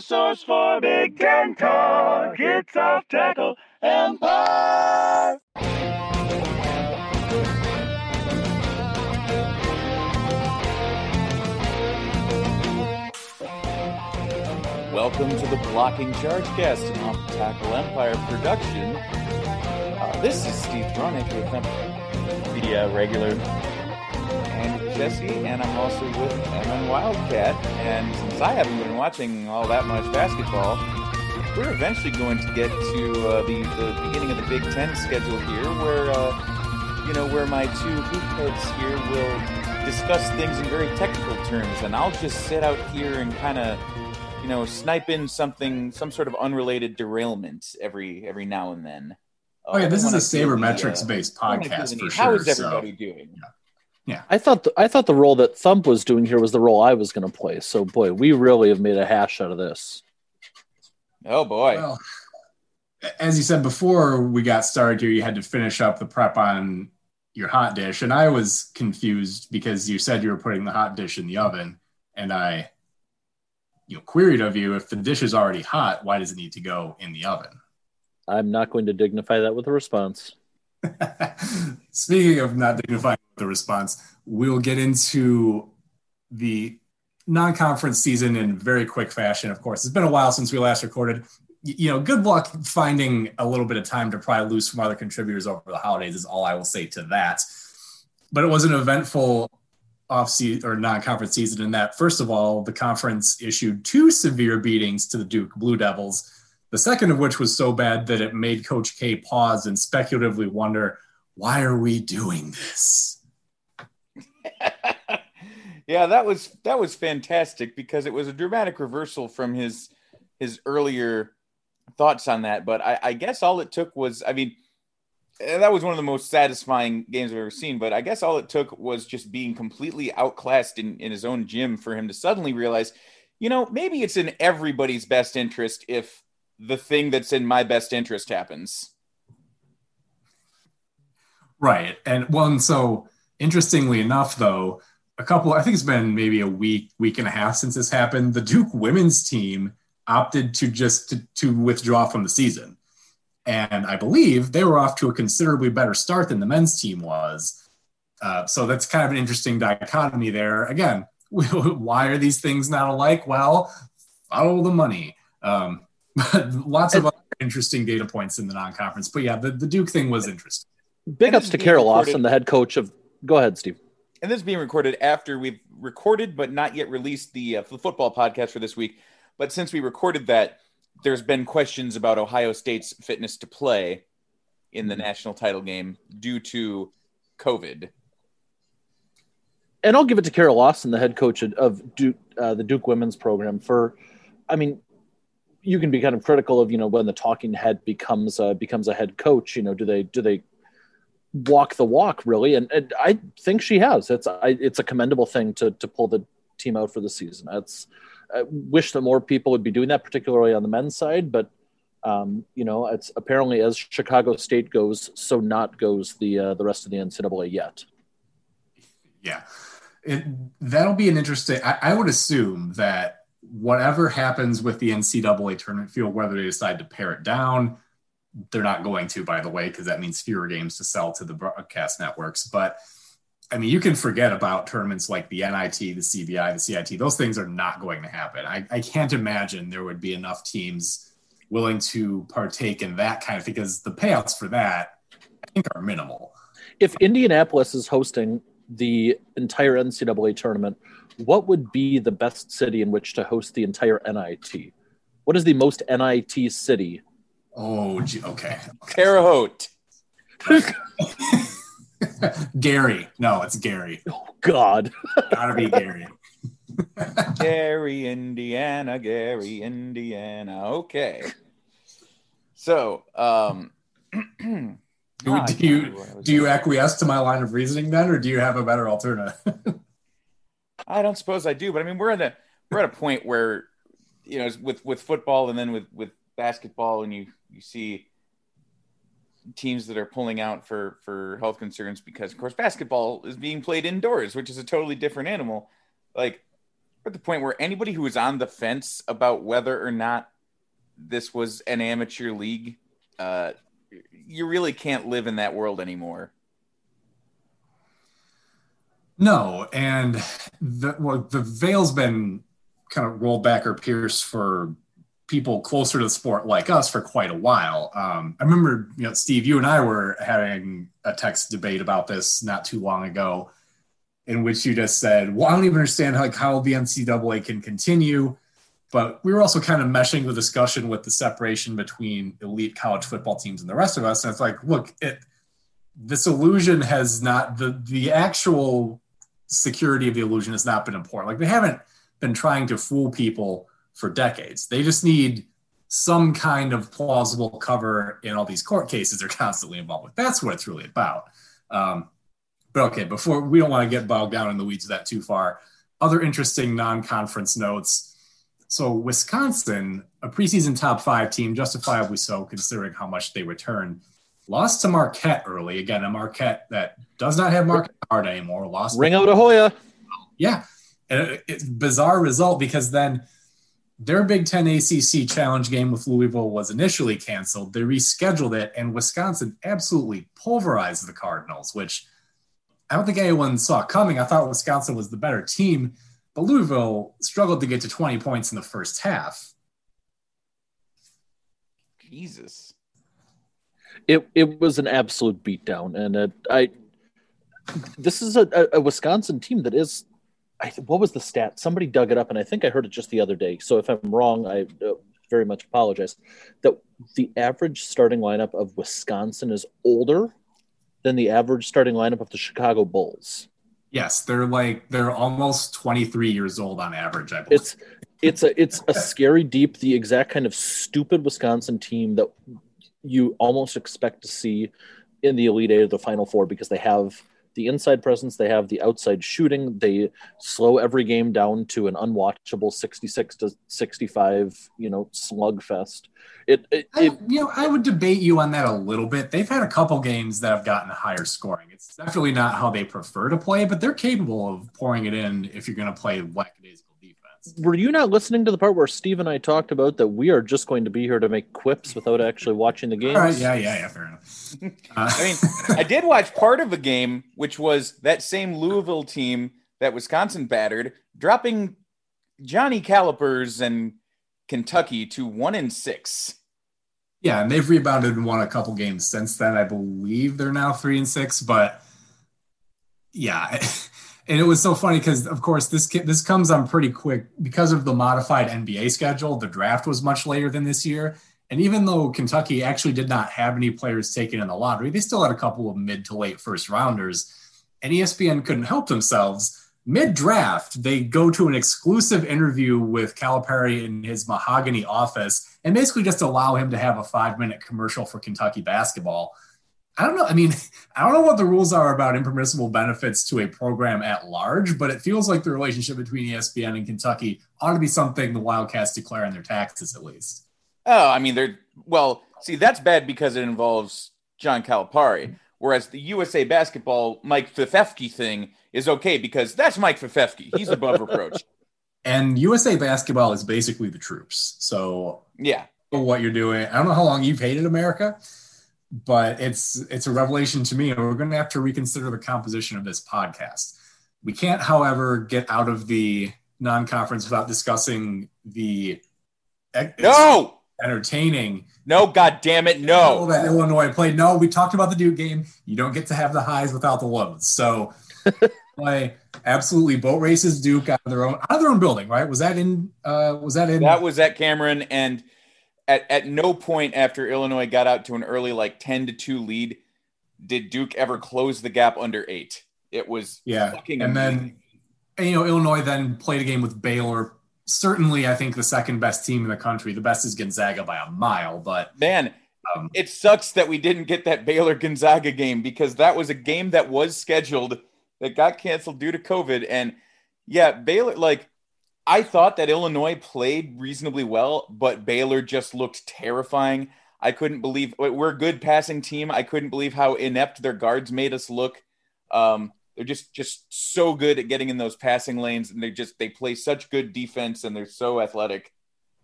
source for Big Ten talk. It's off tackle empire. Welcome to the Blocking Charge Cast, an off tackle empire production. Uh, this is Steve Bronick with uh, regular Jesse, and I'm also with MN Wildcat. And since I haven't been watching all that much basketball, we're eventually going to get to uh, the, the beginning of the Big Ten schedule here, where uh, you know where my two hoop heads here will discuss things in very technical terms, and I'll just sit out here and kind of you know snipe in something, some sort of unrelated derailment every every now and then. Oh yeah, Uh, this is a don't wanna feel the, uh, sabermetrics based I don't wanna feel podcast for sure. How is so- everybody doing? I thought the, I thought the role that Thump was doing here was the role I was going to play. So boy, we really have made a hash out of this. Oh boy. Well, as you said before we got started here, you had to finish up the prep on your hot dish, and I was confused because you said you were putting the hot dish in the oven, and I, you know, queried of you if the dish is already hot, why does it need to go in the oven? I'm not going to dignify that with a response. Speaking of not dignifying the response, we'll get into the non-conference season in very quick fashion. Of course, it's been a while since we last recorded. You know, good luck finding a little bit of time to pry loose from other contributors over the holidays. Is all I will say to that. But it was an eventful off season or non-conference season in that, first of all, the conference issued two severe beatings to the Duke Blue Devils. The second of which was so bad that it made Coach K pause and speculatively wonder, why are we doing this? yeah, that was that was fantastic because it was a dramatic reversal from his his earlier thoughts on that. But I, I guess all it took was, I mean, eh, that was one of the most satisfying games I've ever seen. But I guess all it took was just being completely outclassed in, in his own gym for him to suddenly realize, you know, maybe it's in everybody's best interest if the thing that's in my best interest happens. Right. And and so interestingly enough, though, a couple, I think it's been maybe a week, week and a half since this happened. The Duke women's team opted to just to, to withdraw from the season. And I believe they were off to a considerably better start than the men's team was. Uh, so that's kind of an interesting dichotomy there. Again, why are these things not alike? Well, follow the money. Um, but lots of other interesting data points in the non-conference. But yeah, the, the Duke thing was interesting. Big ups to Kara recorded- Lawson, the head coach of. Go ahead, Steve. and this is being recorded after we've recorded but not yet released the, uh, the football podcast for this week. But since we recorded that, there's been questions about Ohio State's fitness to play in the national title game due to COVID. and I'll give it to Kara Lawson, the head coach of Duke, uh, the Duke women's program. For, I mean, you can be kind of critical of you know when the talking head becomes uh, becomes a head coach. You know, do they do they walk the walk really? And, and I think she has. It's I, it's a commendable thing to to pull the team out for the season. I wish that more people would be doing that, particularly on the men's side. But um, you know, it's apparently as Chicago State goes, so not goes the uh, the rest of the NCAA yet. Yeah, it, that'll be an interesting. I, I would assume that whatever happens with the NCAA tournament field, whether they decide to pare it down, they're not going to, by the way, because that means fewer games to sell to the broadcast networks. But I mean, you can forget about tournaments like the NIT, the CBI, the CIT. Those things are not going to happen. I, I can't imagine there would be enough teams willing to partake in that kind of because the payouts for that, I think, are minimal. if Indianapolis is hosting the entire NCAA tournament, what would be the best city in which to host the entire NIT? What is the most NIT city? Oh, gee, okay. Terre Haute. Gary. No, it's Gary. Oh God, Gotta be Gary. Gary, Indiana, Gary, Indiana. Okay. So, um, Do, do you remember what I was do you acquiesce to my line of reasoning then, or do you have a better alternative? I don't suppose I do, but I mean, we're at a we're at a point where, you know, with with football and then with with basketball, and you you see teams that are pulling out for for health concerns because, of course, basketball is being played indoors, which is a totally different animal. Like, at the point where anybody who was on the fence about whether or not this was an amateur league, uh, you really can't live in that world anymore. No, and the well, the veil's been kind of rolled back or pierced for people closer to the sport like us for quite a while. Um, I remember, you know, Steve, you and I were having a text debate about this not too long ago, in which you just said, "Well, I don't even understand how, like how the NCAA can continue." But we were also kind of meshing the discussion with the separation between elite college football teams and the rest of us. And it's like, look, it this illusion has not the the actual security of the illusion has not been important. Like they haven't been trying to fool people for decades. They just need some kind of plausible cover in all these court cases they're constantly involved with. That's what it's really about. Um, but okay, before we don't want to get bogged down in the weeds of that too far. Other interesting non-conference notes. So Wisconsin, a preseason top five team, justifiably so considering how much they return, lost to Marquette early. Again, a Marquette that does not have Markus Howard anymore. Lost. Ring out Hoya. Yeah, and it's bizarre result because then their Big Ten ACC challenge game with Louisville was initially canceled. They rescheduled it, and Wisconsin absolutely pulverized the Cardinals, which I don't think anyone saw coming. I thought Wisconsin was the better team, but Louisville struggled to get to 20 points in the first half. Jesus. It it was an absolute beatdown, and it, I. This is a, a Wisconsin team that is I, what was the stat? Somebody dug it up, and I think I heard it just the other day. So if I'm wrong, I uh, very much apologize. That the average starting lineup of Wisconsin is older than the average starting lineup of the Chicago Bulls. Yes, they're like they're almost 23 years old on average. I believe. It's it's a it's a scary deep, the exact kind of stupid Wisconsin team that you almost expect to see in the Elite Eight or the Final Four because they have the inside presence, they have the outside shooting. They slow every game down to an unwatchable 66 to 65, you know, slugfest. It, it, I, you know, I would debate you on that a little bit. They've had a couple games that have gotten higher scoring. It's definitely not how they prefer to play, but they're capable of pouring it in if you're going to play lackadaisical were you not listening to the part where Steve and I talked about that we are just going to be here to make quips without actually watching the game? Right, yeah, yeah, yeah, fair enough. Uh, I mean, I did watch part of a game, which was that same Louisville team that Wisconsin battered, dropping Johnny Calipari and Kentucky to one and six. Yeah, and they've rebounded and won a couple games since then. I believe they're now three and six, but yeah. and it was so funny because of course this this comes on pretty quick because of the modified NBA schedule. The draft was much later than this year, and even though Kentucky actually did not have any players taken in the lottery, they still had a couple of mid to late first rounders. And ESPN couldn't help themselves. Mid draft, they go to an exclusive interview with Calipari in his mahogany office and basically just allow him to have a five minute commercial for Kentucky basketball I don't know. I mean, I don't know what the rules are about impermissible benefits to a program at large, but it feels like the relationship between ESPN and Kentucky ought to be something the Wildcats declare in their taxes, at least. Oh, I mean, they're well. See, that's bad because it involves John Calipari, whereas the USA Basketball Mike Krzyzewski thing is okay because that's Mike Krzyzewski. He's above reproach. And USA Basketball is basically the troops. So yeah, what you're doing. I don't know how long you've hated America but it's it's a revelation to me. And we're going to have to reconsider the composition of this podcast. We can't however get out of the non-conference without discussing the no! entertaining no god damn it no that illinois played. No we talked about the duke game. You don't get to have the highs without the lows. So play absolutely boat races duke out of their own out of their own building right? Was that in uh was that in that was at cameron and at, at no point after Illinois got out to an early like 10 to 2 lead did Duke ever close the gap under 8. It was yeah. and amazing. then and, you know Illinois then played a game with Baylor. Certainly I think the second best team in the country. The best is Gonzaga by a mile, but man, um, it sucks that we didn't get that Baylor Gonzaga game because that was a game that was scheduled that got canceled due to COVID and yeah, Baylor like I thought that Illinois played reasonably well, but Baylor just looked terrifying. I couldn't believe we're a good passing team. I couldn't believe how inept their guards made us look. Um, they're just just so good at getting in those passing lanes, and they just they play such good defense, and they're so athletic.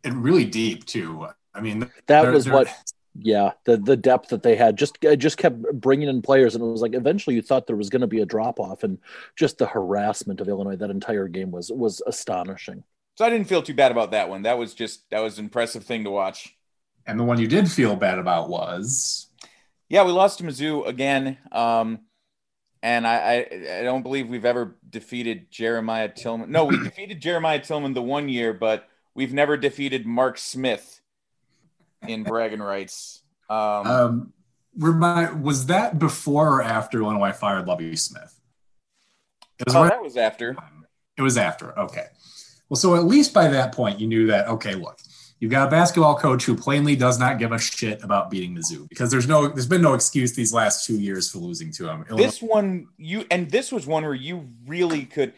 And really deep too. I mean, That they're- was they're- what, yeah, the the depth that they had just just kept bringing in players, and it was like eventually you thought there was going to be a drop off, and just the harassment of Illinois that entire game was was astonishing. So I didn't feel too bad about that one. That was just that was an impressive thing to watch. And the one you did feel bad about was Yeah, we lost to Mizzou again. Um, and I, I, I don't believe we've ever defeated Jeremiah Tilmon. No, we defeated Jeremiah Tilmon the one year, but we've never defeated Mark Smith in bragging rights. Um, um, remind, was that before or after Illinois fired Lovie Smith? It was oh, right that was after. It was after. Okay. Well, so at least by that point, you knew that, okay, look, you've got a basketball coach who plainly does not give a shit about beating Mizzou because there's no, there's been no excuse these last two years for losing to him. This one, you and this was one where you really could.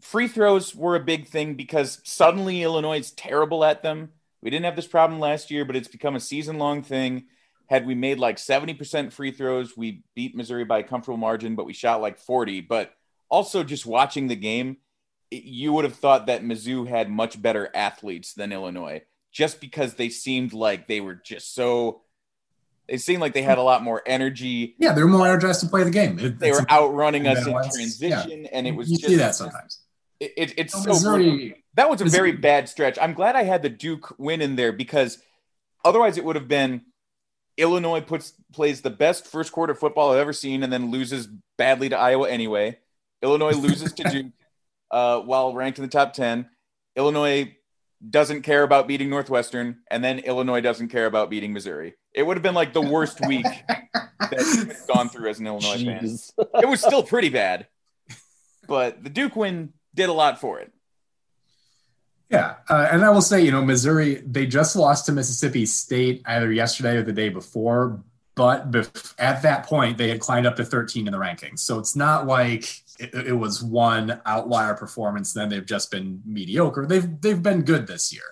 Free throws were a big thing because suddenly Illinois is terrible at them. We didn't have this problem last year, but it's become a season long thing. Had we made like 70% free throws, we beat Missouri by a comfortable margin, but we shot like 40. But also, just watching the game, it- you would have thought that Mizzou had much better athletes than Illinois just because they seemed like they were just so. It seemed like they had a lot more energy yeah, they're more energized to play the game. It- they were outrunning us in transition, and it was you just see that sometimes. It, it- it's No, so brutal. Missouri, that was a very bad stretch. I'm glad I had the Duke win in there because otherwise it would have been Illinois puts plays the best first quarter football I've ever seen, and then loses badly to Iowa anyway. Illinois loses to Duke uh, while ranked in the top ten. Illinois doesn't care about beating Northwestern, and then Illinois doesn't care about beating Missouri. It would have been like the worst week that you've gone through as an Illinois fan it was still pretty bad, but the Duke win did a lot for it. Yeah, uh, and I will say, you know, Missouri they just lost to Mississippi State either yesterday or the day before, but bef- at that point they had climbed up to 13 in the rankings. So it's not like it, it was one outlier performance. Then they've just been mediocre. They've they've been good this year,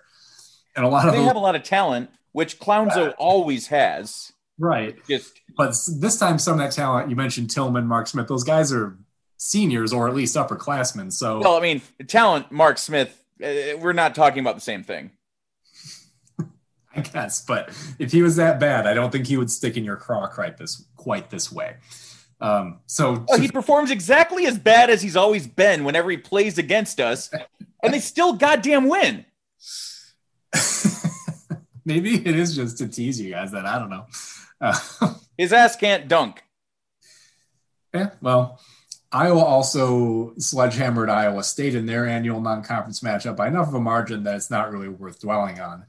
and a lot of They have a lot of talent, which Clownzo always has. right. Just But this time, some of that talent you mentioned, Tilmon, Mark Smith, those guys are seniors or at least upperclassmen. So well, I mean, talent, Mark Smith. Uh, we're not talking about the same thing. I guess, but if he was that bad, I don't think he would stick in your craw quite this quite this way. Um, so Oh, he performs exactly as bad as he's always been whenever he plays against us, and they still goddamn win. maybe it is just to tease you guys that I don't know. Uh, His ass can't dunk. yeah, well, Iowa also sledgehammered Iowa State in their annual non-conference matchup by enough of a margin that it's not really worth dwelling on.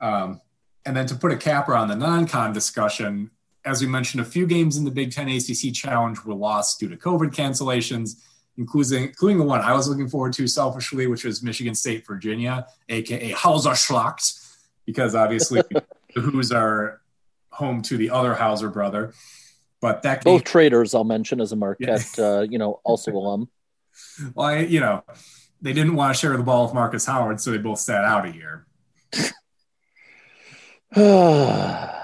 Um, and then to put a capper on the non-con discussion, as we mentioned, a few games in the Big Ten ACC Challenge were lost due to COVID cancellations, including including the one I was looking forward to selfishly, which was Michigan State Virginia, aka Hauser Schlacht, because obviously the Hoos are home to the other Hauser brother. But that Both traders, I'll mention as a Marquette, uh, you know, also alum. well, I, you know, they didn't want to share the ball with Markus Howard, so they both sat out a year.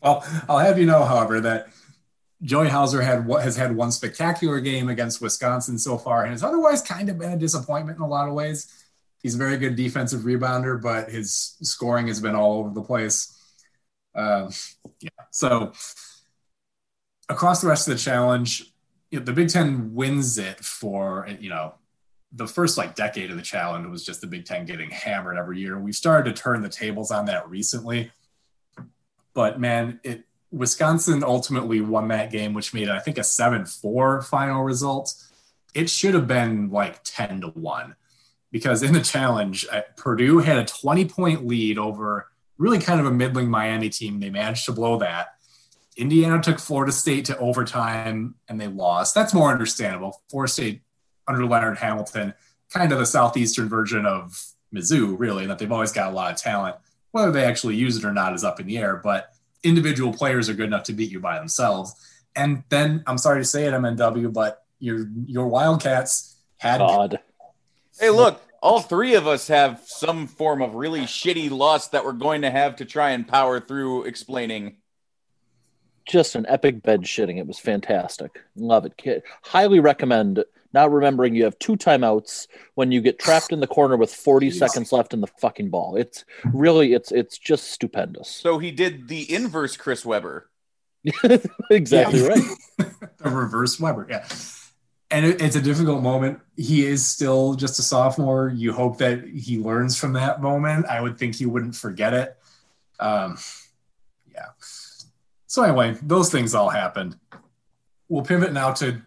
Well, I'll have you know, however, that Joey Hauser had what has had one spectacular game against Wisconsin so far, and has otherwise kind of been a disappointment in a lot of ways. He's a very good defensive rebounder, but his scoring has been all over the place. Uh, yeah, so across the rest of the challenge, you know, the Big Ten wins it for you know the first like decade of the challenge was just the Big Ten getting hammered every year. We've started to turn the tables on that recently, but man, it Wisconsin ultimately won that game, which made I think a seven-four final result. It should have been like ten to one because in the challenge, uh, Purdue had a twenty-point lead over really kind of a middling Miami team. They managed to blow that. Indiana took Florida State to overtime and they lost. That's more understandable. Florida State under Leonard Hamilton, kind of the southeastern version of Mizzou, really, that they've always got a lot of talent. Whether they actually use it or not is up in the air, but individual players are good enough to beat you by themselves. And then I'm sorry to say it, MNW, but your your Wildcats had God. Hey, look, all three of us have some form of really shitty loss that we're going to have to try and power through explaining. just an epic bed shitting. It was fantastic. Love it. Kid. Highly recommend. Now remembering you have two timeouts when you get trapped in the corner with 40 Jeez. seconds left in the fucking ball. It's really it's it's just stupendous. So he did the inverse Chris Webber. exactly right. the reverse Webber. Yeah. And it, it's a difficult moment. He is still just a sophomore. You hope that he learns from that moment. I would think he wouldn't forget it. Um, yeah. So, anyway, those things all happened. We'll pivot now to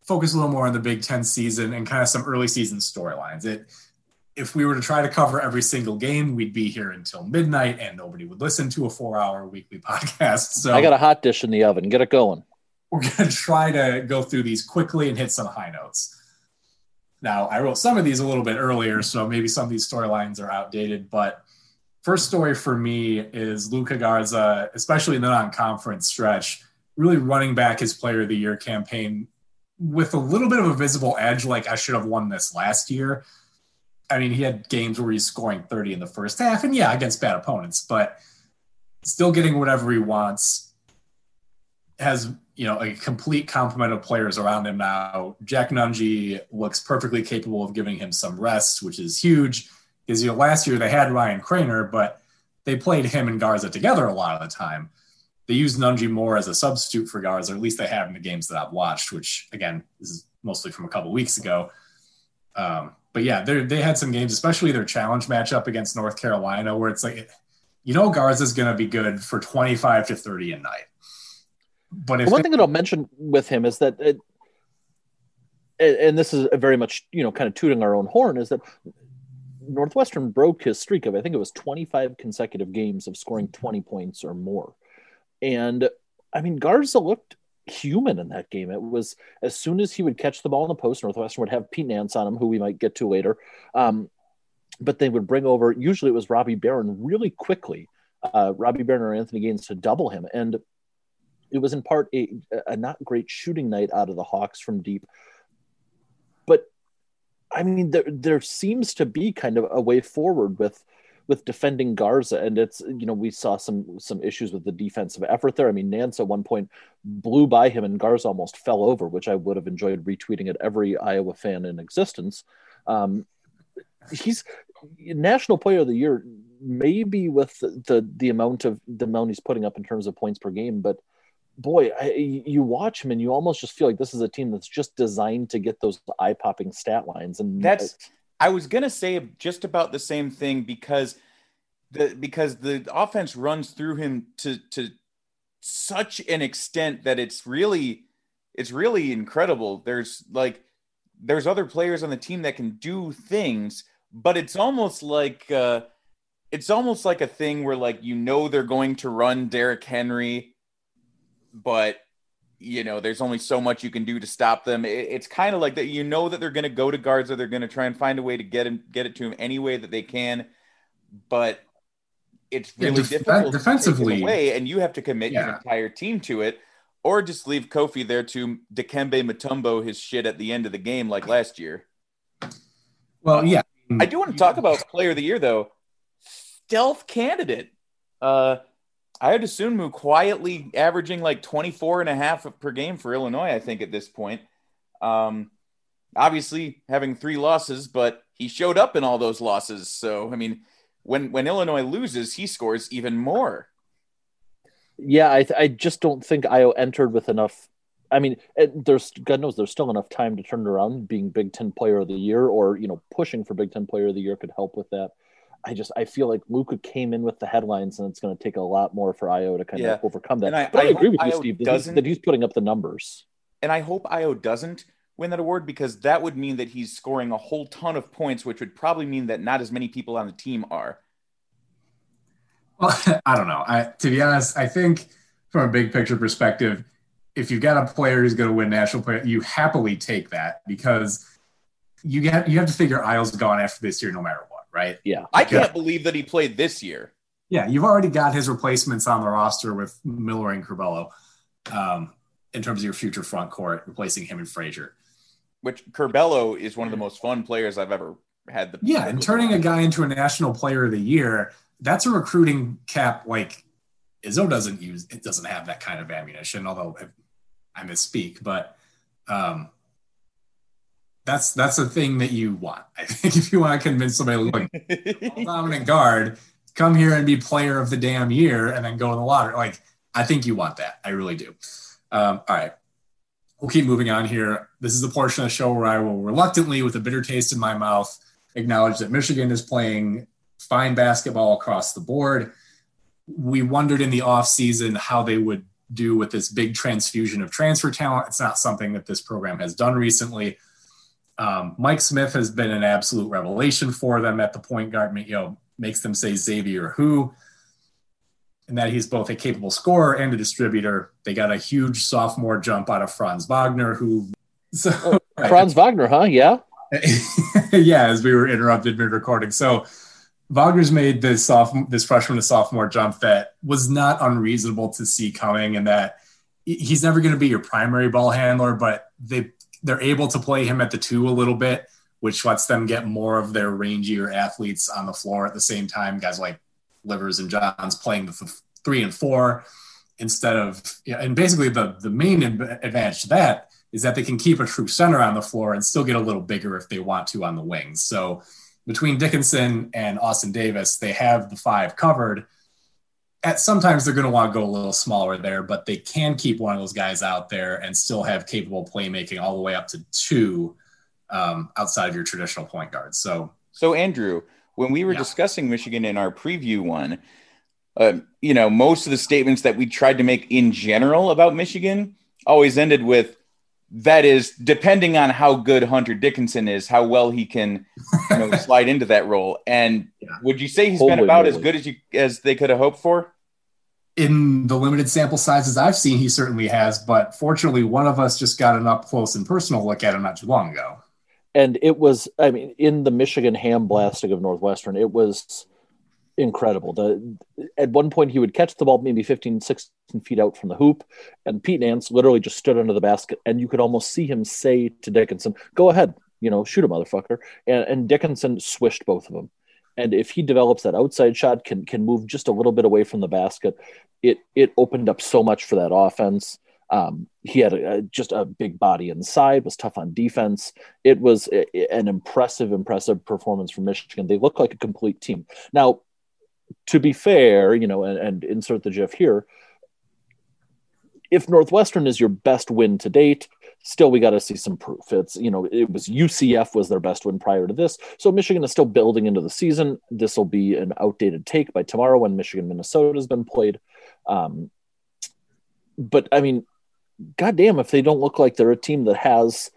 focus a little more on the Big Ten season and kind of some early season storylines. It, if we were to try to cover every single game, we'd be here until midnight and nobody would listen to a four hour weekly podcast. So I got a hot dish in the oven. Get it going. We're going to try to go through these quickly and hit some high notes. Now, I wrote some of these a little bit earlier, so maybe some of these storylines are outdated. But first story for me is Luka Garza, especially in the non conference stretch, really running back his player of the year campaign with a little bit of a visible edge. Like, I should have won this last year. I mean, he had games where he's scoring 30 in the first half, and yeah, against bad opponents, but still getting whatever he wants. Has you know a complete complement of players around him now. Jack Nunge looks perfectly capable of giving him some rest, which is huge. Because you know last year they had Ryan Kriener, but they played him and Garza together a lot of the time. They used Nunge more as a substitute for Garza, or at least they have in the games that I've watched. Which again, is mostly from a couple weeks ago. Um, but yeah, they had some games, especially their challenge matchup against North Carolina, where it's like, you know, Garza's going to be good for 25 to 30 a night. But One they- thing that I'll mention with him is that, it, and and this is very much you know kind of tooting our own horn, is that Northwestern broke his streak of I think it was 25 consecutive games of scoring 20 points or more, and I mean Garza looked human in that game. It was as soon as he would catch the ball in the post, Northwestern would have Pete Nance on him, who we might get to later. Um, but they would bring over usually it was Robbie Beran really quickly, uh, Robbie Beran or Anthony Gaines to double him, and it was in part a, a not great shooting night out of the Hawks from deep. But I mean, there there seems to be kind of a way forward with with defending Garza, and it's you know we saw some some issues with the defensive effort there. I mean, Nance at one point blew by him, and Garza almost fell over, which I would have enjoyed retweeting at every Iowa fan in existence. Um, he's national player of the year, maybe with the, the the amount of the amount he's putting up in terms of points per game, but boy, I, you watch him and you almost just feel like this is a team that's just designed to get those eye popping stat lines. And That's I was gonna say just about the same thing because the because the offense runs through him to to such an extent that it's really it's really incredible. There's like there's other players on the team that can do things, but it's almost like uh it's almost like a thing where like you know they're going to run Derrick Henry, but you know there's only so much you can do to stop them. It- it's kind of like that. You know that they're going to go to guards or they're going to try and find a way to get him get it to him any way that they can, but it's Yeah, really def- difficult defensively- away, and you have to commit your entire team to it, or just leave Kofi there to Dikembe Mutombo his shit at the end of the game like last year. well, yeah. I do want to talk about player of the year though. Stealth candidate. Uh Ayo Dosunmu quietly averaging like 24 and a half per game for Illinois, I think, at this point. Um obviously having three losses, but he showed up in all those losses. So I mean, when when Illinois loses, he scores even more. yeah, I, I just don't think Ayo entered with enough. I mean, there's God knows there's still enough time to turn around. Being Big Ten Player of the Year, or you know, pushing for Big Ten Player of the Year could help with that. I just I feel like Luka came in with the headlines, and it's going to take a lot more for Ayo to kind Yeah. of overcome that. And I- but I, I agree with you, Io Steve, that he's, that he's putting up the numbers. And I hope Ayo doesn't win that award because that would mean that he's scoring a whole ton of points, which would probably mean that not as many people on the team are. Well, I don't know. I, to be honest, I think from a big picture perspective, if you've got a player who's going to win national player, you happily take that because you get you have to figure Isles gone after this year no matter what, right? Yeah, I can't believe that he played this year. Yeah, you've already got his replacements on the roster with Miller and Curbelo um, in terms of your future front court, replacing him and Frazier. which Curbelo is one of the most fun players I've ever had. The Yeah, and turning a guy into a national player of the year, that's a recruiting cap like Izzo doesn't use it doesn't have that kind of ammunition, although I misspeak, but um, that's that's the thing that you want. I think if you want to convince somebody like dominant guard, come here and be player of the damn year and then go in the lottery. Like I think you want that. I really do. Um, all right. We'll keep moving on here. This is the portion of the show where I will reluctantly, with a bitter taste in my mouth, acknowledge that Michigan is playing fine basketball across the board. We wondered in the offseason how they would do with this big transfusion of transfer talent. It's not something that this program has done recently. Um, Mike Smith has been an absolute revelation for them at the point guard, you know, makes them say Xavier who, and that he's both a capable scorer and a distributor. They got a huge sophomore jump out of Franz Wagner, who so oh, Franz Wagner, huh? Yeah. yeah, as we were interrupted mid recording. So Wagner's made this soft this freshman to sophomore jump that was not unreasonable to see coming, and that he's never going to be your primary ball handler, but they they're able to play him at the two a little bit, which lets them get more of their rangier athletes on the floor at the same time. Guys like Livers and Johns playing the three and four instead of, yeah, and basically the, the main advantage to that is that they can keep a true center on the floor and still get a little bigger if they want to on the wings. So between Dickinson and Austin Davis, they have the five covered at sometimes they're going to want to go a little smaller there, but they can keep one of those guys out there and still have capable playmaking all the way up to two um, outside of your traditional point guard. So, so Andrew, when we were yeah. discussing Michigan in our preview one, uh, you know, most of the statements that we tried to make in general about Michigan always ended with that is depending on how good Hunter Dickinson is, how well he can you know, slide into that role. And yeah. would you say he's Holy been about moly. as good as you as they could have hoped for? In the limited sample sizes I've seen, he certainly has. But fortunately, one of us just got an up close and personal look at him not too long ago. And it was, I mean, in the Michigan ham blasting of Northwestern, it was incredible. The at one point he would catch the ball maybe 15, 16 feet out from the hoop, and Pete Nance literally just stood under the basket, and you could almost see him say to Dickinson, "Go ahead, you know, shoot a motherfucker." And, and Dickinson swished both of them. And if he develops that outside shot, can can move just a little bit away from the basket, it it opened up so much for that offense. Um, he had a, a, just a big body inside, was tough on defense. It was a, an impressive, impressive performance from Michigan. They look like a complete team. Now, to be fair, you know, and, and insert the GIF here, if Northwestern is your best win to date, still we got to see some proof. It's you know it was UCF was their best win prior to this, so Michigan is still building into the season. This will be an outdated take by tomorrow when Michigan Minnesota has been played. Um, but I mean, goddamn, if they don't look like they're a team that has,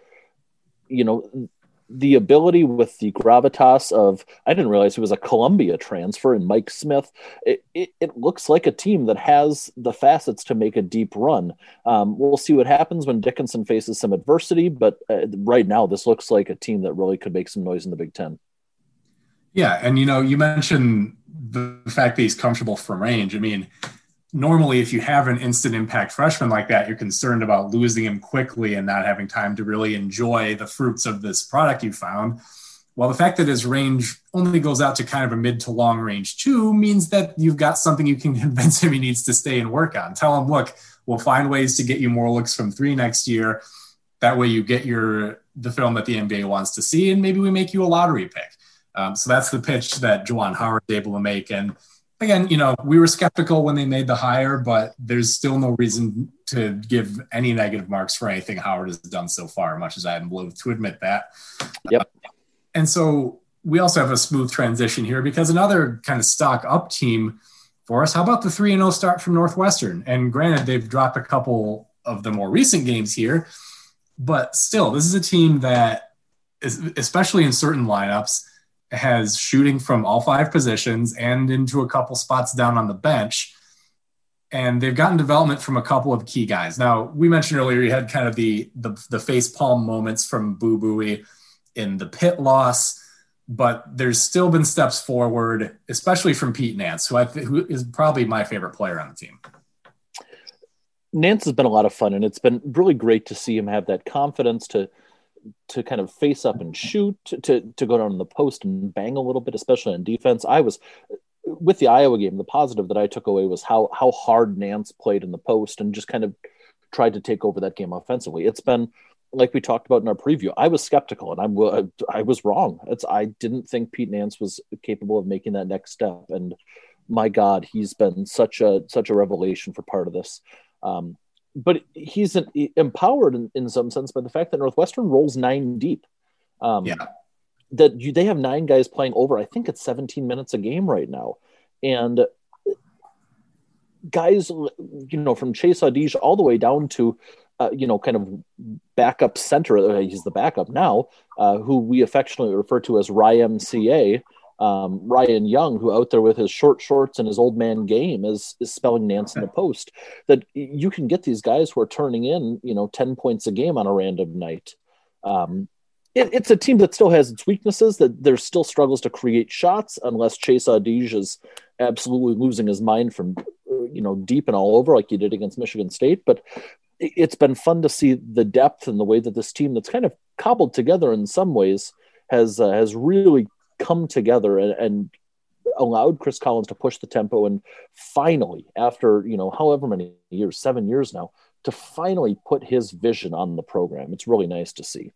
you know, the ability with the gravitas of I didn't realize he was a Columbia transfer and Mike Smith. It, it, it, looks like a team that has the facets to make a deep run. Um, we'll see what happens when Dickinson faces some adversity, but uh, right now this looks like a team that really could make some noise in the Big Ten. Yeah, and you know you mentioned the fact that he's comfortable from range. I mean, normally if you have an instant impact freshman like that you're concerned about losing him quickly and not having time to really enjoy the fruits of this product you found. Well the fact that his range only goes out to kind of a mid to long range too means that you've got something you can convince him he needs to stay and work on. Tell him look we'll find ways to get you more looks from three next year. That way you get your the film that the nba wants to see and maybe we make you a lottery pick. Um, so that's the pitch that Juwan Howard is able to make. And again, you know, we were skeptical when they made the hire, but there's still no reason to give any negative marks for anything Howard has done so far, much as I'm loath to admit that. Yep. Uh, and so we also have a smooth transition here because another kind of stock up team for us. How about the 3 0 start from Northwestern? And granted, they've dropped a couple of the more recent games here, but still, this is a team that, is, especially in certain lineups, has shooting from all five positions and into a couple spots down on the bench. And they've gotten development from a couple of key guys. Now, we mentioned earlier you had kind of the the, the face palm moments from Boo Buie in the Pitt loss, but there's still been steps forward, especially from Pete Nance, who I who is probably my favorite player on the team. Nance has been a lot of fun, and it's been really great to see him have that confidence to to kind of face up and shoot, to to go down in the post and bang a little bit, especially on defense. I was with the Iowa game, the positive that I took away was how how hard Nance played in the post and just kind of tried to take over that game offensively. It's been like we talked about in our preview. I was skeptical, and I'm I was wrong. It's I didn't think Pete Nance was capable of making that next step, and my God, he's been such a such a revelation for part of this. Um, but he's an, empowered in, in, some sense by the fact that Northwestern rolls nine deep. Um, yeah. That you, they have nine guys playing over. I think it's 17 minutes a game right now, and guys, you know, from Chase Audige all the way down to, uh, you know, kind of backup center. Uh, he's the backup now, uh, who we affectionately refer to as RYMCA um, Ryan Young, who out there with his short shorts and his old man game is is spelling Nance in the post. That you can get these guys who are turning in, you know, ten points a game on a random night. Um, it, it's a team that still has its weaknesses. That there still struggles to create shots unless Chase Audige is absolutely losing his mind from, you know, deep and all over like he did against Michigan State. But it's been fun to see the depth and the way that this team that's kind of cobbled together in some ways has uh, has really come together and, and allowed Chris Collins to push the tempo and finally, after you know however many years, seven years now, to finally put his vision on the program. It's really nice to see.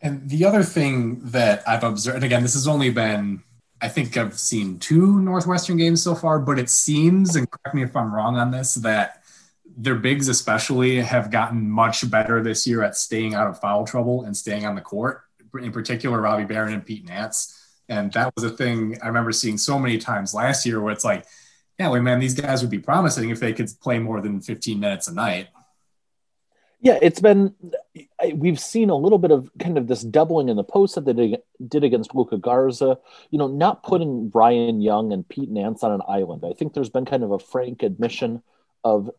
And the other thing that I've observed, and again, this has only been, I think I've seen two Northwestern games so far, but it seems, and correct me if I'm wrong on this, that their bigs especially have gotten much better this year at staying out of foul trouble and staying on the court. In particular, Robbie Beran and Pete Nance and that was a thing I remember seeing so many times last year where it's like, yeah, well, man, these guys would be promising if they could play more than 15 minutes a night. Yeah, it's been, we've seen a little bit of kind of this doubling in the post that they did against Luka Garza, you know, not putting Ryan Young and Pete Nance on an island. I think there's been kind of a frank admission of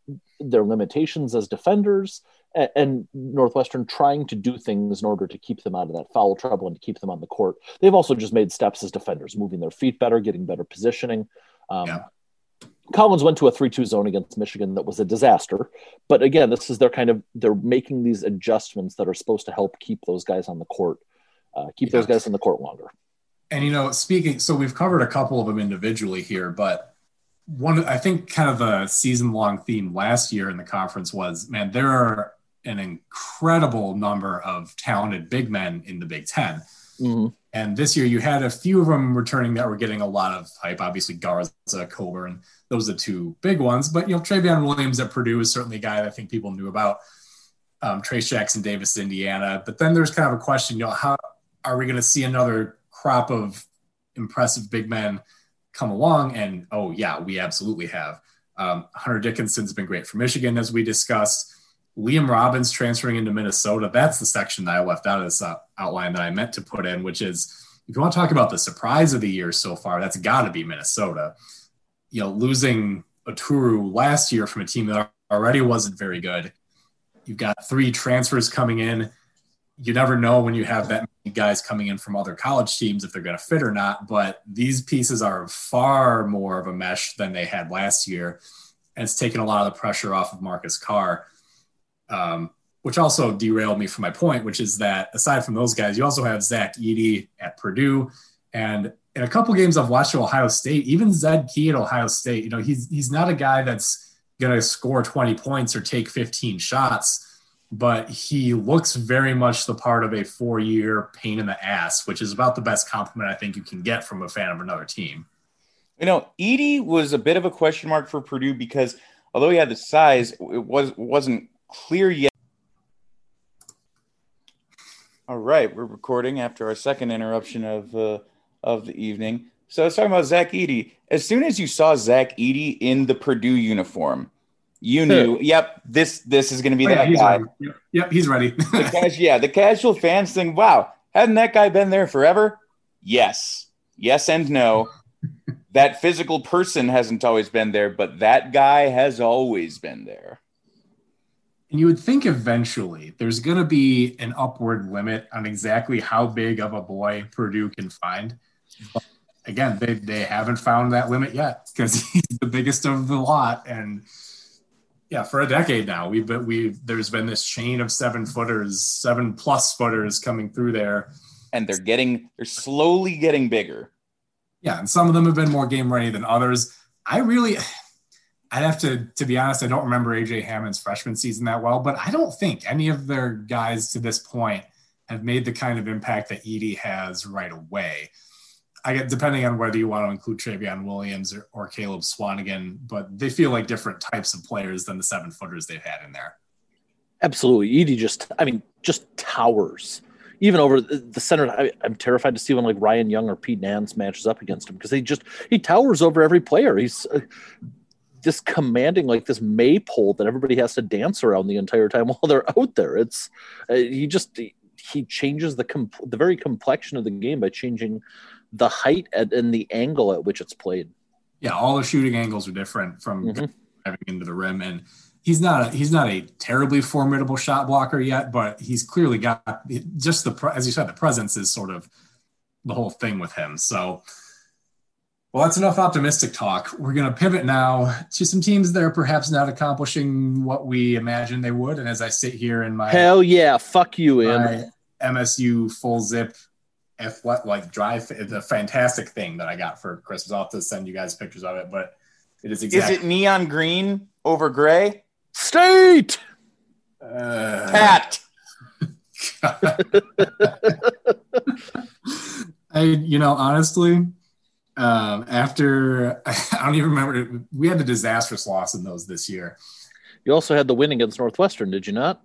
their limitations as defenders and Northwestern trying to do things in order to keep them out of that foul trouble and to keep them on the court. They've also just made steps as defenders, moving their feet better, getting better positioning. Um, yeah. Collins went to a 3-2 zone against Michigan that was a disaster. But again, this is their kind of they're making these adjustments that are supposed to help keep those guys on the court, uh, keep yeah. those guys on the court longer. And you know, speaking, so we've covered a couple of them individually here, but one, I think, kind of a season-long theme last year in the conference was, man, there are an incredible number of talented big men in the Big 10 mm-hmm. And this year, you had a few of them returning that were getting a lot of hype. Obviously, Garza, Cockburn, those are the two big ones. But you know, Trevion Williams at Purdue is certainly a guy that I think people knew about. Um, Trayce Jackson Davis, Indiana. But then there's kind of a question, you know, how are we going to see another crop of impressive big men come along? And oh yeah, we absolutely have. Um, Hunter Dickinson's been great for Michigan, as we discussed. Liam Robbins transferring into Minnesota. That's the section that I left out of this uh, outline that I meant to put in, which is if you want to talk about the surprise of the year so far, that's got to be Minnesota. You know, losing Oturu last year from a team that already wasn't very good. You've got three transfers coming in. You never know when you have that many guys coming in from other college teams if they're going to fit or not. But these pieces are far more of a mesh than they had last year. And it's taken a lot of the pressure off of Marcus Carr um, which also derailed me from my point, which is that aside from those guys, you also have Zach Edey at Purdue. And in a couple games I've watched at Ohio State, even Zed Key at Ohio State, you know, he's he's not a guy that's going to score 20 points or take 15 shots, but he looks very much the part of a four-year pain in the ass, which is about the best compliment I think you can get from a fan of another team. You know, Edey was a bit of a question mark for Purdue because although he had the size, it was wasn't clear yet. All right, we're recording after our second interruption of uh, of the evening. So I was talking about Zach Edey. As soon as you saw Zach Edey in the Purdue uniform, you knew, yep, this this is going to be oh, that yeah, guy. Yep, yep, he's ready. the cas- yeah, the casual fans think, "Wow, hadn't that guy been there forever?" Yes, yes, and no. that physical person hasn't always been there, but that guy has always been there. And you would think eventually there's going to be an upward limit on exactly how big of a boy Purdue can find. But again, they, they haven't found that limit yet because he's the biggest of the lot. And yeah, for a decade now, we've been, we there's been this chain of seven footers, seven plus footers coming through there. And they're getting, they're slowly getting bigger. Yeah, and some of them have been more game ready than others. I really, I'd have to, to be honest, I don't remember AJ Hammons' freshman season that well, but I don't think any of their guys to this point have made the kind of impact that Edey has right away. I get depending on whether you want to include Trevion Williams or, or Caleb Swanigan, but they feel like different types of players than the seven footers they've had in there. Absolutely, Edey just, I mean, just towers. Even over the center, I, am terrified to see when like Ryan Young or Pete Nance matches up against him because he just he towers over every player. He's uh, this commanding like this maypole that everybody has to dance around the entire time while they're out there. It's uh, he just he, changes the comp- the very complexion of the game by changing the height at, and the angle at which it's played. Yeah, all the shooting angles are different from mm-hmm. driving into the rim, and he's not a, he's not a terribly formidable shot blocker yet, but he's clearly got just the as you said the presence is sort of the whole thing with him. So. Well, that's enough optimistic talk. We're going to pivot now to some teams that are perhaps not accomplishing what we imagined they would. And as I sit here in my hell yeah, fuck you, in MSU full zip F like drive the fantastic thing that I got for Christmas. I'll have to send you guys pictures of it, but it is exactly. Is it neon green over gray? State. Uh, Pat. I, you know, honestly, um, after I don't even remember, we had a disastrous loss in those this year. You also had the win against Northwestern, did you not?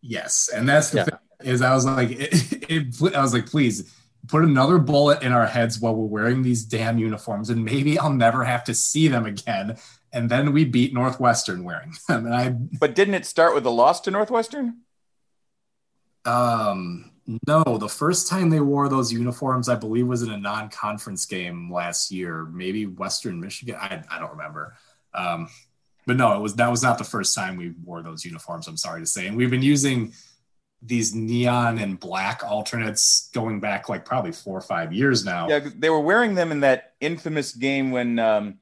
Yes, and that's the yeah. thing is I was like, it, it, I was like, please put another bullet in our heads while we're wearing these damn uniforms, and maybe I'll never have to see them again. And then we beat Northwestern wearing them. And I. But didn't it start with a loss to Northwestern? Um, no, the first time they wore those uniforms, I believe, was in a non-conference game last year, maybe Western Michigan. I, I don't remember. Um, but no, it was that was not the first time we wore those uniforms. I'm sorry to say, and we've been using these neon and black alternates going back like probably four or five years now. Yeah, they were wearing them in that infamous game when um,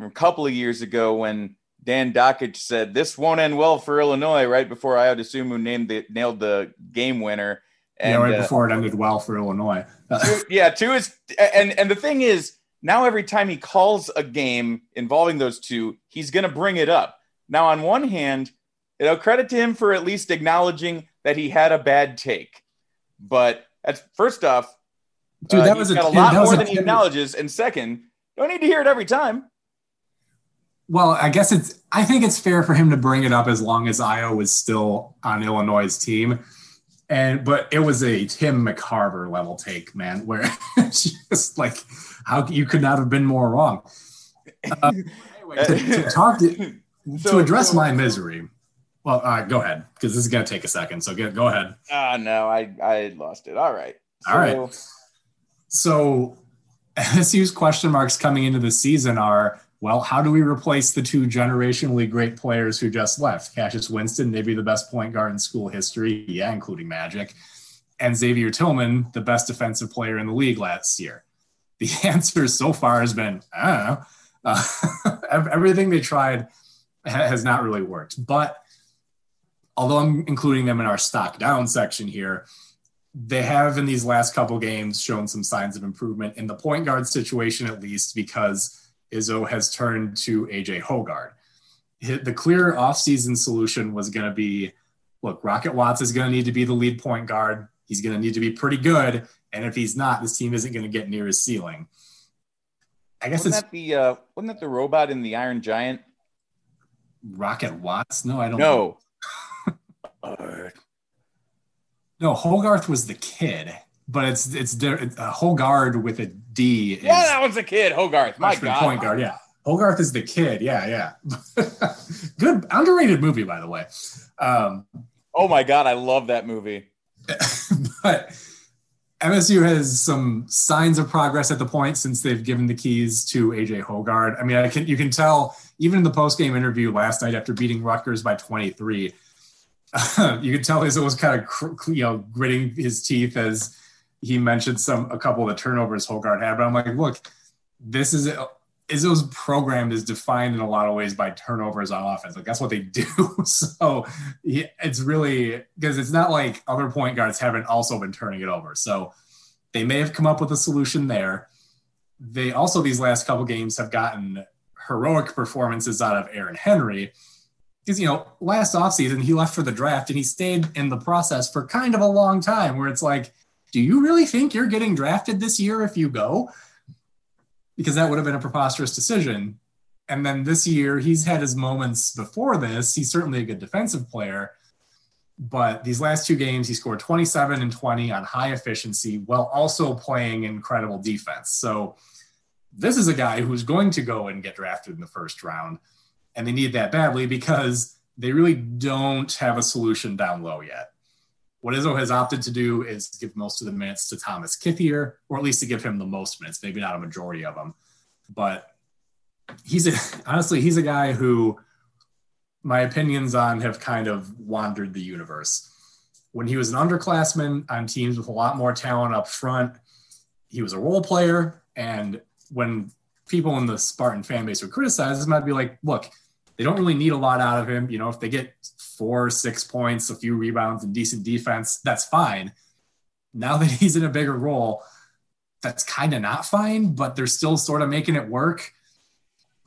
a couple of years ago when Dan Dakich said this won't end well for Illinois right before Ayo Dosunmu named the nailed the game winner. And, yeah, right uh, before it ended well for Illinois. two, yeah, two is and and the thing is now every time he calls a game involving those two, he's going to bring it up. Now, on one hand, you know, credit to him for at least acknowledging that he had a bad take. But at first off, dude, uh, that was a, got a lot more than he acknowledges. And second, don't need to hear it every time. Well, I guess it's. I think it's fair for him to bring it up as long as Ayo was still on Illinois' team. And but it was a Tim McCarver level take, man, where just like how you could not have been more wrong. Uh, anyway, to, to talk to, so, to address so, my misery, well, go ahead because this is going to take a second. So get, go ahead. Ah, uh, no, I I lost it. All right. So, all right. So MSU's question marks coming into the season are well, how do we replace the two generationally great players who just left? Cassius Winston, maybe the best point guard in school history, yeah, including Magic, and Xavier Tillman, the best defensive player in the league last year. The answer so far has been, I. Uh, everything they tried has not really worked. But although I'm including them in our stock down section here, they have in these last couple games shown some signs of improvement in the point guard situation, at least because Izzo has turned to AJ Hoggard. The clear offseason solution was going to be look, Rocket Watts is going to need to be the lead point guard. He's going to need to be pretty good. And if he's not, this team isn't going to get near his ceiling. I guess wasn't it's that the uh, wasn't that the robot in the Iron Giant? Rocket Watts? No, I don't no. know. Uh, no, Hogarth was the kid, but it's it's, it's uh, Hoggard with a D. Is yeah, that one's a kid. Hogarth, my god, point guard. Yeah, Hogarth is the kid. Yeah, yeah. Good, underrated movie, by the way. Um, oh my god, I love that movie. but MSU has some signs of progress at the point since they've given the keys to AJ Hoggard. I mean, I can you can tell even in the post game interview last night after beating Rutgers by 23 you could tell Izzo was kind of you know gritting his teeth as he mentioned some a couple of the turnovers Hoggard had. But I'm like, look, this is Izzo's program is defined in a lot of ways by turnovers on offense. Like that's what they do. so it's really because it's not like other point guards haven't also been turning it over. So they may have come up with a solution there. they also these last couple games have gotten heroic performances out of Aaron Henry. Because you know, last offseason he left for the draft and he stayed in the process for kind of a long time where it's like, do you really think you're getting drafted this year if you go? Because that would have been a preposterous decision. And then this year, he's had his moments before this. He's certainly a good defensive player. But these last two games, he scored 27 and 20 on high efficiency while also playing incredible defense. So this is a guy who's going to go and get drafted in the first round. And they need that badly because they really don't have a solution down low yet. What Izzo has opted to do is give most of the minutes to Thomas Kithier, or at least to give him the most minutes, maybe not a majority of them. But he's a, honestly, he's a guy who my opinions on have kind of wandered the universe. When he was an underclassman on teams with a lot more talent up front, he was a role player. And when people in the Spartan fan base would criticize him, I'd be like, look, they don't really need a lot out of him. You know, if they get four, six points, a few rebounds, and decent defense, that's fine. Now that he's in a bigger role, that's kind of not fine, but they're still sort of making it work.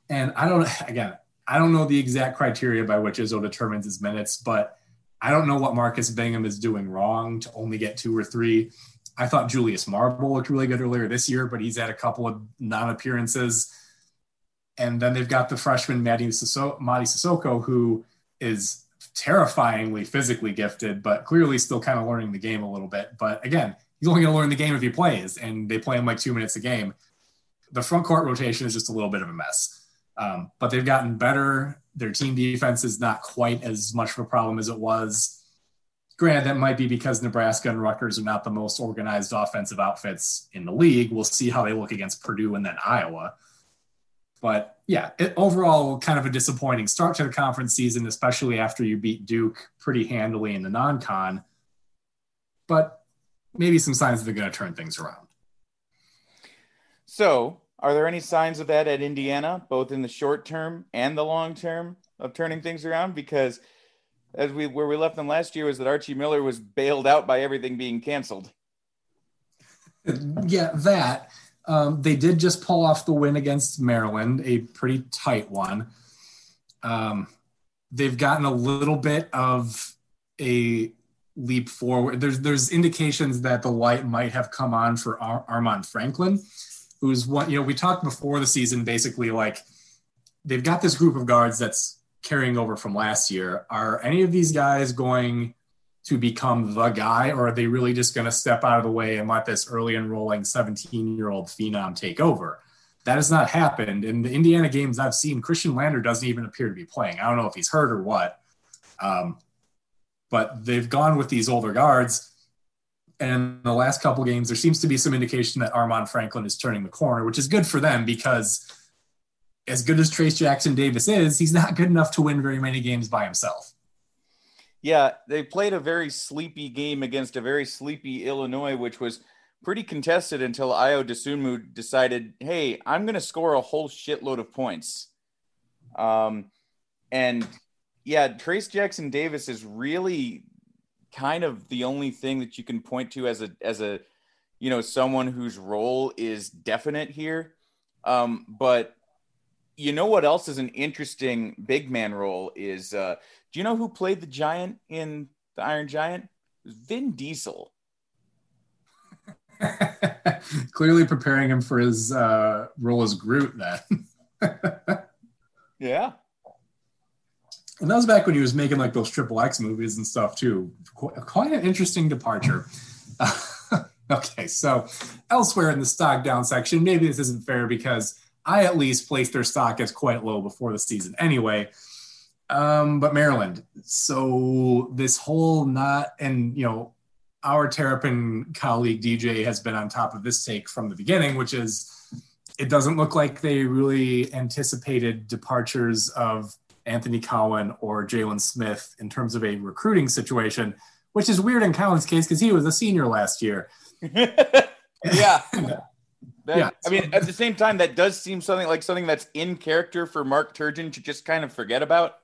And I don't, again, I don't know the exact criteria by which Izzo determines his minutes, but I don't know what Marcus Bingham is doing wrong to only get two or three. I thought Julius Marble looked really good earlier this year, but he's had a couple of non appearances. And then they've got the freshman Mady Sissoko, who is terrifyingly physically gifted, but clearly still kind of learning the game a little bit. But again, he's only going to learn the game if he plays, and they play him like two minutes a game. The front court rotation is just a little bit of a mess. Um, but they've gotten better. Their team defense is not quite as much of a problem as it was. Granted, that might be because Nebraska and Rutgers are not the most organized offensive outfits in the league. We'll see how they look against Purdue and then Iowa. But yeah, it, overall, kind of a disappointing start to the conference season, especially after you beat Duke pretty handily in the non con. But maybe some signs that they're going to turn things around. So, are there any signs of that at Indiana, both in the short term and the long term of turning things around? Because as we where we left them last year was that Archie Miller was bailed out by everything being canceled. Yeah, that. Um, they did just pull off the win against Maryland, a pretty tight one. Um, they've gotten a little bit of a leap forward. There's there's indications that the light might have come on for Ar- Armaan Franklin who's one, you know, we talked before the season basically like they've got this group of guards that's carrying over from last year. Are any of these guys going to become the guy, or are they really just going to step out of the way and let this early enrolling 17 year old phenom take over? That has not happened. In the Indiana games I've seen, Khristian Lander doesn't even appear to be playing. I don't know if he's hurt or what. Um, but they've gone with these older guards and the last couple games, there seems to be some indication that Armaan Franklin is turning the corner, which is good for them because as good as Trayce Jackson Davis is, he's not good enough to win very many games by himself. Yeah, they played a very sleepy game against a very sleepy Illinois, which was pretty contested until Dosunmu decided, hey, I'm going to score a whole shitload of points. Um, and yeah, Trayce Jackson Davis is really kind of the only thing that you can point to as a as a you know someone whose role is definite here. Um, but you know what else is an interesting big man role is uh, do you know who played the giant in the Iron Giant? Vin Diesel. Clearly preparing him for his uh, role as Groot then. yeah. And that was back when he was making like those triple X movies and stuff too. Quite an interesting departure. okay, so elsewhere in the stock down section, maybe this isn't fair because I at least placed their stock as quite low before the season anyway. Um, but Maryland, so this whole not, and you know, our Terrapin colleague DJ has been on top of this take from the beginning, which is it doesn't look like they really anticipated departures of Anthony Cowan or Jalen Smith in terms of a recruiting situation, which is weird in Cowan's case because he was a senior last year. yeah. That, yeah. I mean, at the same time, that does seem something like something that's in character for Mark Turgeon to just kind of forget about.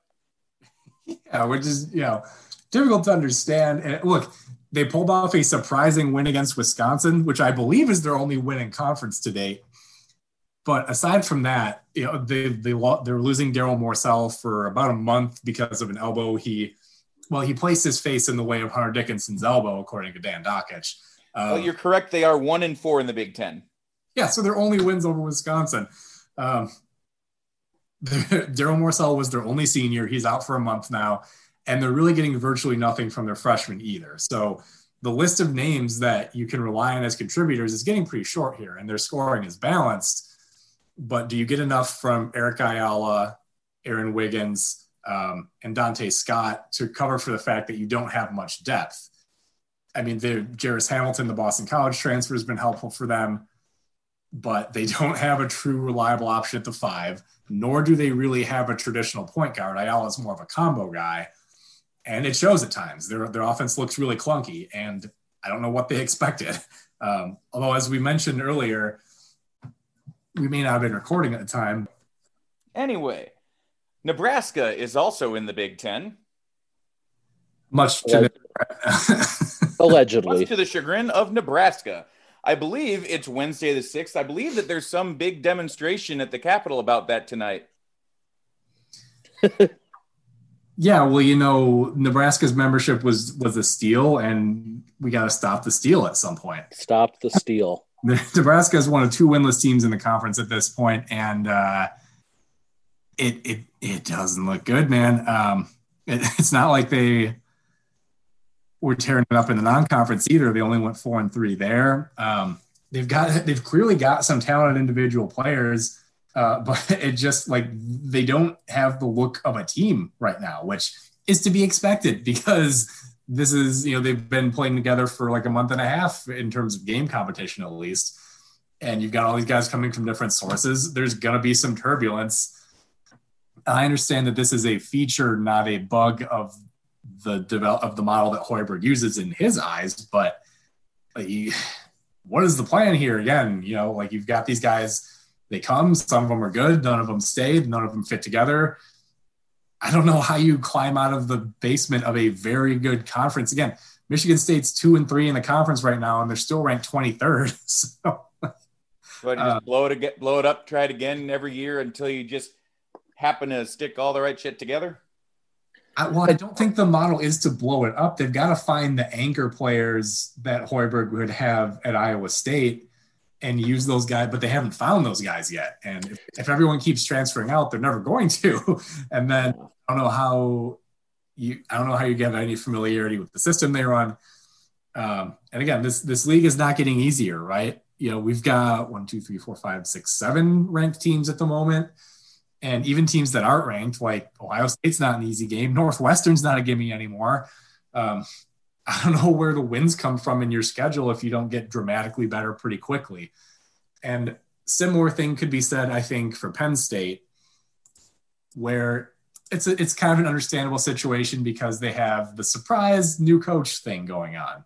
Yeah, which is, you know, difficult to understand. And look, they pulled off a surprising win against Wisconsin, which I believe is their only win in conference to date. But aside from that, you know, they they they're losing Darryl Morsell for about a month because of an elbow. He well, he placed his face in the way of Hunter Dickinson's elbow, according to Dan Dakich. Uh, well, you're correct. They are one and four in the Big Ten. Yeah, so their only wins over Wisconsin. Um, Darryl Morsell was their only senior. He's out for a month now, and they're really getting virtually nothing from their freshmen either. So the list of names that you can rely on as contributors is getting pretty short here, and their scoring is balanced but do you get enough from Eric Ayala, Aaron Wiggins, um, and Donta Scott to cover for the fact that you don't have much depth? I mean, the Jairus Hamilton, the Boston College transfer, has been helpful for them, but they don't have a true reliable option at the five, nor do they really have a traditional point guard. Ayala is more of a combo guy, and it shows at times. Their, their offense looks really clunky, and I don't know what they expected. Um, although, as we mentioned earlier, we may not have been recording at the time. Anyway, Nebraska is also in the Big Ten. Much to the, allegedly much to the chagrin of Nebraska. I believe it's Wednesday the sixth. I believe that there's some big demonstration at the Capitol about that tonight. yeah, well, you know, Nebraska's membership was was a steal, and we got to stop the steal at some point. Stop the steal. Nebraska is one of two winless teams in the conference at this point, and uh, it it it doesn't look good, man. Um, it, it's not like they were tearing it up in the non-conference either. They only went four and three there. Um, they've got they've clearly got some talented individual players, uh, but it just like they don't have the look of a team right now, which is to be expected because this is you know they've been playing together for like a month and a half in terms of game competition at least and you've got all these guys coming from different sources there's to be some turbulence i understand that this is a feature not a bug of the develop of the model that Hoiberg uses in his eyes but like, what is the plan here again you know like you've got these guys they come some of them are good none of them stayed none of them fit together I don't know how you climb out of the basement of a very good conference. Again, Michigan State's two and three in the conference right now, and they're still ranked 23rd. So, but just uh, blow it again, blow it up, try it again every year until you just happen to stick all the right shit together. I, well, I don't think the model is to blow it up. They've got to find the anchor players that Hoiberg would have at Iowa State and use those guys, but they haven't found those guys yet. And if, if, everyone keeps transferring out, they're never going to. and then I don't know how you I don't know how you get any familiarity with the system they run. Um, and again, this this league is not getting easier, right? You know, we've got one, two, three, four, five, six, seven ranked teams at the moment. And even teams that aren't ranked, like Ohio State's not an easy game. Northwestern's not a gimme anymore. Um, I don't know where the wins come from in your schedule if you don't get dramatically better pretty quickly. And similar thing could be said, I think, for Penn State, where it's a, it's kind of an understandable situation because they have the surprise new coach thing going on.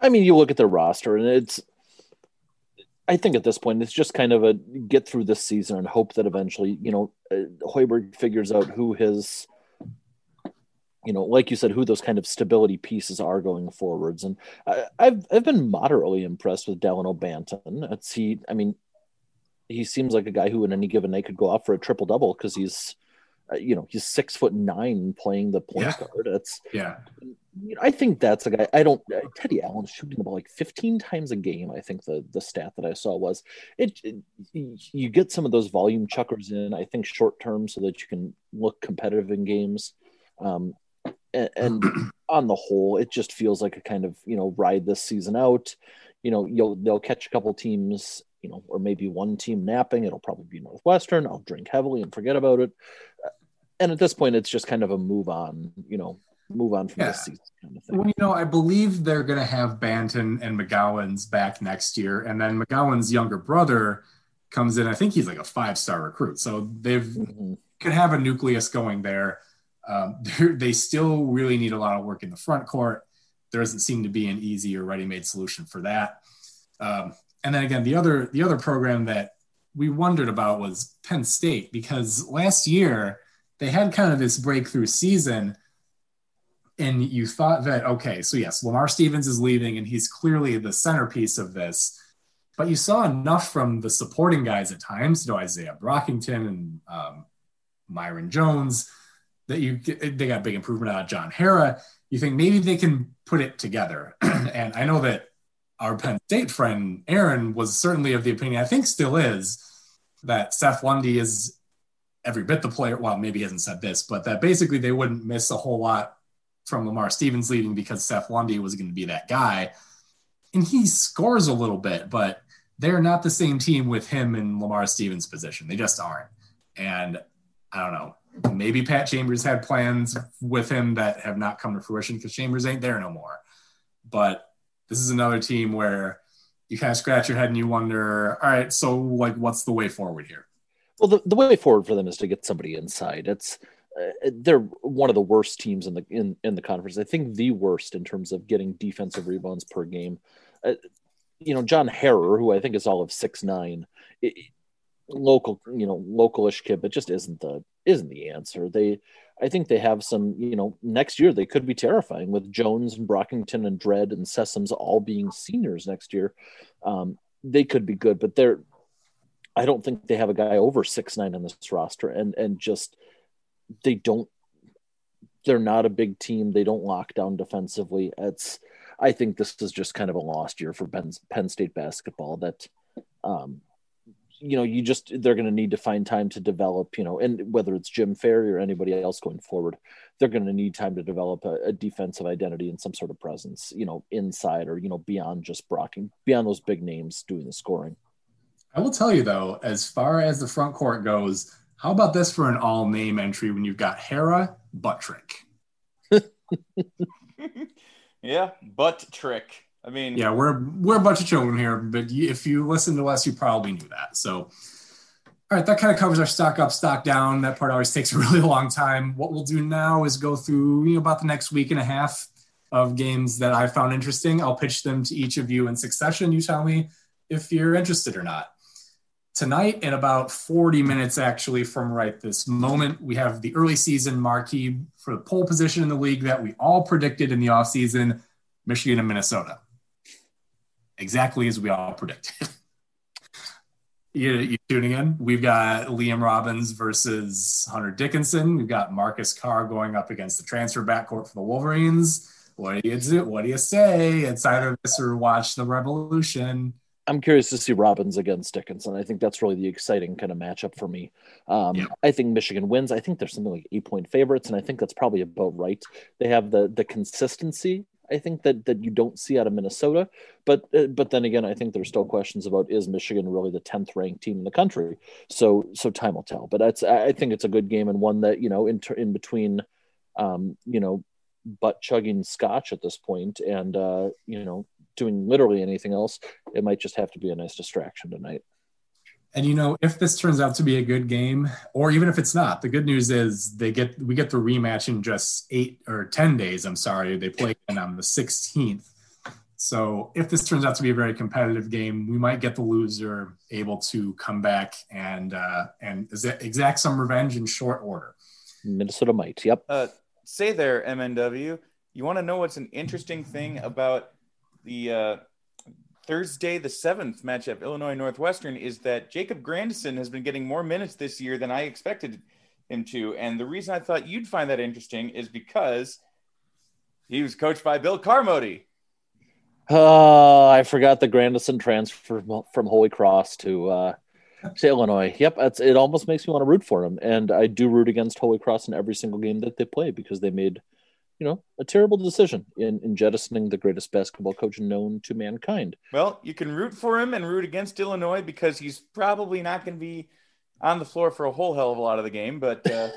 I mean, you look at their roster, and it's. I think at this point, it's just kind of a get through this season and hope that eventually, you know, uh, Hoiberg figures out who his you know, like you said, who those kind of stability pieces are going forwards. And I, have I've been moderately impressed with Dalano Banton. It's he, I mean, he seems like a guy who in any given night could go off for a triple double because he's, uh, you know, he's six foot nine playing the point yeah. guard. It's yeah. I think that's a guy. I don't. Uh, Teddy Allen's shooting the ball like 15 times a game. I think the the stat that I saw was it, it. You get some of those volume chuckers in. I think short term so that you can look competitive in games. Um, and, and on the whole, it just feels like a kind of you know ride this season out. You know, you'll they'll catch a couple teams, you know, or maybe one team napping. It'll probably be Northwestern. I'll drink heavily and forget about it. And at this point, it's just kind of a move on. You know, move on from yeah. this season kind of thing. Well, you know, I believe they're going to have Banton and McGowens back next year, and then McGowens' younger brother comes in. I think he's like a five star recruit, so they've mm-hmm. could have a nucleus going there. Um, they still really need a lot of work in the front court. There doesn't seem to be an easy or ready-made solution for that. Um, and then again, the other the other program that we wondered about was Penn State because last year they had kind of this breakthrough season, and you thought that okay, so yes, Lamar Stevens is leaving, and he's clearly the centerpiece of this. but you saw enough from the supporting guys at times, you know, Isaiah Brockington and um, Myron Jones, that you they got big improvement out of John Harrar. You think maybe they can put it together. and I know that our Penn State friend Aaron was certainly of the opinion, I think still is, that Seth Lundy is every bit the player. Well, maybe he hasn't said this, but that basically they wouldn't miss a whole lot from Lamar Stevens leaving because Seth Lundy was going to be that guy. And he scores a little bit, but they're not the same team with him in Lamar Stevens' position. They just aren't. And I don't know. Maybe Pat Chambers had plans with him that have not come to fruition because Chambers ain't there no more. But this is another team where you kind of scratch your head and you wonder, all right, so like, what's the way forward here? Well, the, the way forward for them is to get somebody inside. It's they're one of the worst teams in the in in the conference. I think the worst in terms of getting defensive rebounds per game. Uh, you know, John Harrar, who I think is all of six nine, it, local, you know, localish kid, but just isn't the isn't the answer. They, I think they have some, you know, next year they could be terrifying with Jones and Brockington and Dread and Sessoms all being seniors next year. Um, they could be good, but they're I don't think they have a guy over six nine on this roster, and and just they don't. They're not a big team. They don't lock down defensively. It's. I think this is just kind of a lost year for Penn, Penn State basketball. That, um, you know, you just they're going to need to find time to develop. You know, and whether it's Jim Ferry or anybody else going forward, they're going to need time to develop a, a, defensive identity and some sort of presence. You know, inside or you know beyond just brocking, beyond those big names doing the scoring. I will tell you though, as far as the front court goes, how about this for an all name entry when you've got Harrar butt trick? yeah, butt trick. I mean, yeah, we're we're a bunch of children here, but if you listen to us, you probably knew that. So, all right, that kind of covers our stock up, stock down. That part always takes a really long time. What we'll do now is go through you know, about the next week and a half of games that I found interesting. I'll pitch them to each of you in succession. You tell me if you're interested or not tonight in about 40 minutes actually from right this moment. We have the early season marquee for the pole position in the league that we all predicted in the offseason michigan and minnesota. Exactly as we all predicted. You, you tuning in. We've got liam robbins versus hunter dickinson. We've got marcus carr going up against the transfer backcourt for the wolverines. What do you do? What do you say? Inside this or watch the revolution I'm curious to see Robbins against Dickinson. I think that's really the exciting kind of matchup for me. Um, yeah. I think Michigan wins. I think there's something like eight point favorites, and I think that's probably about right. They have the the consistency. I think that that you don't see out of Minnesota, but uh, but then again, I think there's still questions about is Michigan really the tenth ranked team in the country? So so time will tell. But that's I think it's a good game and one that you know in in between, um, you know, butt chugging scotch at this point and uh, you know doing literally anything else, it might just have to be a nice distraction tonight. And you know, if this turns out to be a good game, or even if it's not, the good news is they get we get the rematch in just eight or ten days. I'm sorry, they play on the 16th. So if this turns out to be a very competitive game, we might get the loser able to come back and uh, and exact some revenge in short order. Minnesota might. Yep. Uh, say there, MNW. You want to know what's an interesting thing about the uh, Thursday the seventh matchup, Illinois Northwestern, is that Jacob Grandison has been getting more minutes this year than I expected him to, and the reason I thought you'd find that interesting is because he was coached by Bill Carmody. Oh, I forgot the Grandison transfer from Holy Cross to uh, to Illinois. Yep, it almost makes me want to root for him, and I do root against Holy Cross in every single game that they play because they made you know, a terrible decision in, in jettisoning the greatest basketball coach known to mankind. Well, you can root for him and root against Illinois because he's probably not going to be on the floor for a whole hell of a lot of the game, but. Uh...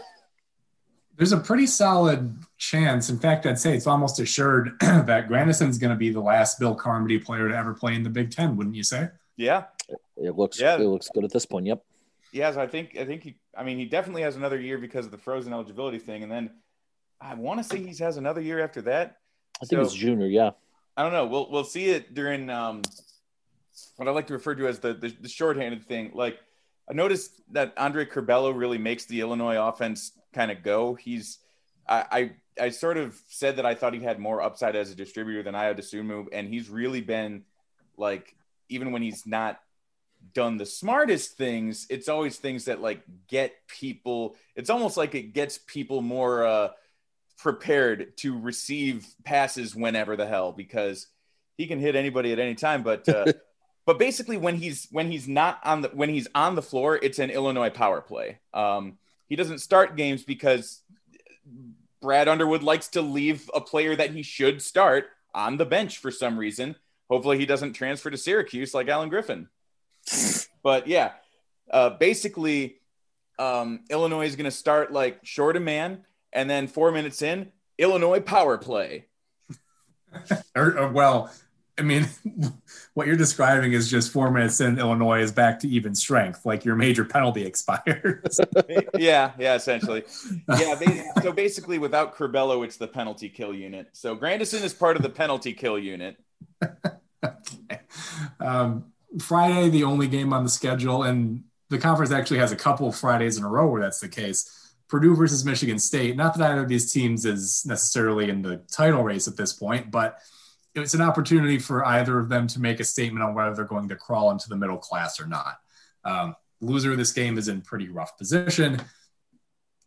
There's a pretty solid chance. In fact, I'd say it's almost assured that Grandison's going to be the last Bill Carmody player to ever play in the Big Ten, wouldn't you say? Yeah. It looks yeah. it looks good at this point. Yep. Yes, I think I think he I mean he definitely has another year because of the frozen eligibility thing. And then I want to say he has another year after that. I think so, it's junior. Yeah. I don't know. We'll we'll see it during um, what I like to refer to as the, the, the shorthanded thing. Like I noticed that Andre Curbelo really makes the Illinois offense kind of go. He's I, I I sort of said that I thought he had more upside as a distributor than Ayo Dosunmu, and he's really been like even when he's not done the smartest things, it's always things that like get people. It's almost like it gets people more uh, prepared to receive passes whenever the hell because he can hit anybody at any time. But uh, but basically, when he's when he's not on the when he's on the floor, it's an Illinois power play. Um, he doesn't start games because Brad Underwood likes to leave a player that he should start on the bench for some reason. Hopefully, he doesn't transfer to Syracuse like Alan Griffin. but yeah, uh, basically, um, Illinois is going to start like short a man, and then four minutes in, Illinois power play. or, or, well, I mean, what you're describing is just four minutes in, Illinois is back to even strength, like your major penalty expires. yeah, yeah, essentially. Yeah, they, so basically, without Curbelo, it's the penalty kill unit. So Grandison is part of the penalty kill unit. okay. Um, Friday, the only game on the schedule, and the conference actually has a couple of Fridays in a row where that's the case. Purdue versus Michigan State. Not that either of these teams is necessarily in the title race at this point, but it's an opportunity for either of them to make a statement on whether they're going to crawl into the middle class or not. Um, loser of this game is in pretty rough position.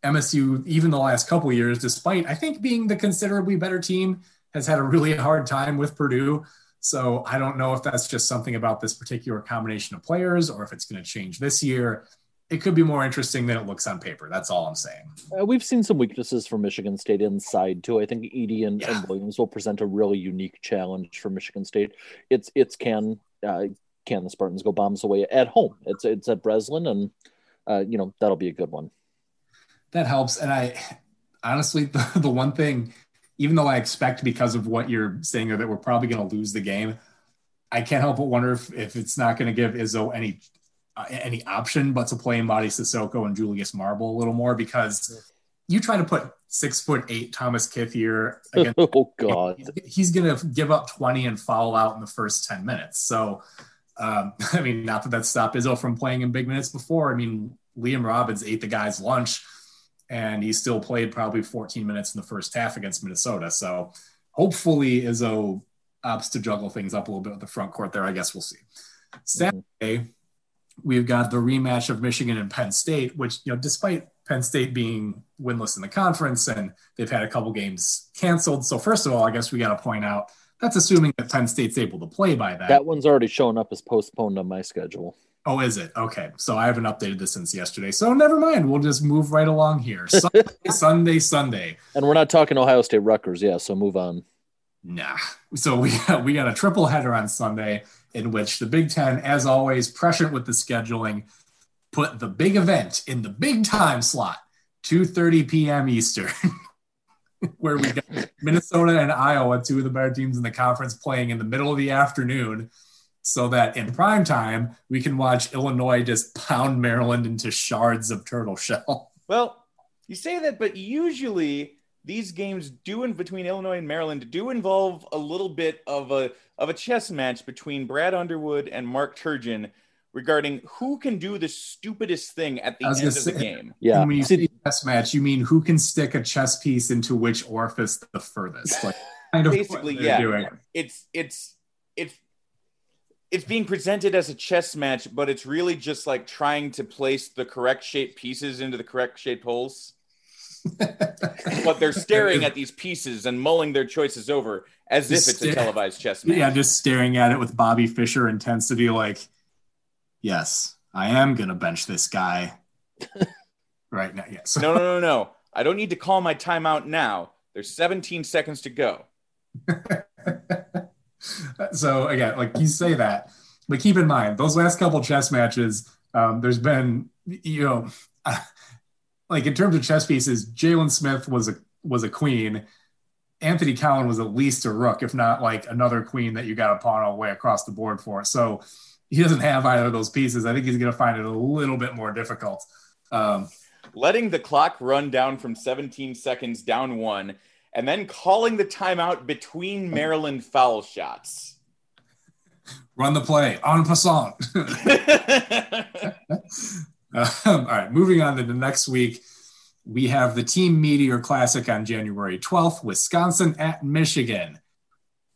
MSU, even the last couple years, despite I think being the considerably better team, has had a really hard time with Purdue. So I don't know if that's just something about this particular combination of players or if it's going to change this year. It could be more interesting than it looks on paper. That's all I'm saying. Uh, we've seen some weaknesses for Michigan State inside too. I think Edey and, yeah. and, Williams will present a really unique challenge for Michigan State. It's it's can uh, can the Spartans go bombs away at home? It's it's at Breslin, and uh, you know that'll be a good one. That helps, and I honestly the, the one thing even though I expect because of what you're saying that we're probably going to lose the game, I can't help but wonder if, if it's not going to give Izzo any uh, any option but to play Mady Sissoko and Julius Marble a little more because you try to put six foot eight Thomas Kithier against oh god he's going to give up 20 and foul out in the first 10 minutes so um, I mean not that that stopped Izzo from playing in big minutes before I mean Liam Robbins ate the guy's lunch and he still played probably 14 minutes in the first half against Minnesota. So hopefully Izzo opts to juggle things up a little bit with the front court there. I guess we'll see. Saturday, we've got the rematch of Michigan and Penn State, which, you know, despite Penn State being winless in the conference and they've had a couple games canceled. So, first of all, I guess we got to point out that's assuming that Penn State's able to play by that. That one's already showing up as postponed on my schedule. Oh, is it? Okay. So I haven't updated this since yesterday. So never mind. We'll just move right along here. Sunday, Sunday, Sunday. And we're not talking Ohio State Rutgers. Yeah. So move on. Nah. So we got, we got a triple header on Sunday in which the Big Ten, as always, prescient with the scheduling, put the big event in the big time slot, 2.30 p.m. Eastern. where we got Minnesota and Iowa, two of the better teams in the conference, playing in the middle of the afternoon so that in prime time we can watch Illinois just pound Maryland into shards of turtle shell. Well, you say that, but usually these games do in between Illinois and Maryland do involve a little bit of a of a chess match between Brad Underwood and Mark Turgeon regarding who can do the stupidest thing at the end of say, the game. Yeah. When you say chess match, you mean who can stick a chess piece into which orifice the furthest? Like kind of basically, yeah. Doing. It's it's it's it's being presented as a chess match, but it's really just like trying to place the correct shaped pieces into the correct shaped holes. But they're staring at these pieces and mulling their choices over as just if it's a televised chess match. Yeah, just staring at it with Bobby Fischer intensity, like, yes, I am gonna bench this guy right now. Yes. no, no, no, no. I don't need to call my timeout now. There's 17 seconds to go. so again, like you say that, but keep in mind those last couple chess matches. Um, there's been, you know, like in terms of chess pieces, Jalen Smith was a was a queen. Anthony Cowan was at least a rook, if not like another queen that you got a pawn all the way across the board for. So he doesn't have either of those pieces. I think he's going to find it a little bit more difficult. Um, Letting the clock run down from 17 seconds down one and then calling the timeout between Maryland foul shots. Run the play en passant. um, all right, moving on to the next week. We have the Team Meteor Classic on January 12th, Wisconsin at Michigan.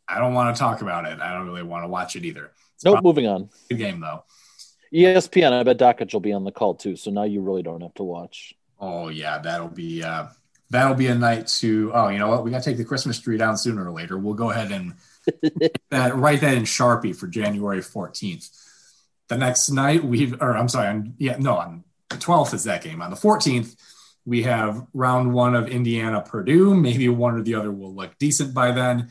I don't want to talk about it. I don't really want to watch it either. Nope. Moving on. Good game though. ESPN. I bet Dakich will be on the call too. So now you really don't have to watch. Oh yeah, that'll be uh, that'll be a night to. Oh, you know what? We got to take the Christmas tree down sooner or later. We'll go ahead and that write that in Sharpie for January fourteenth. The next night we, or I'm sorry, on, yeah, no, on the twelfth is that game. On the fourteenth, we have round one of Indiana Purdue. Maybe one or the other will look decent by then.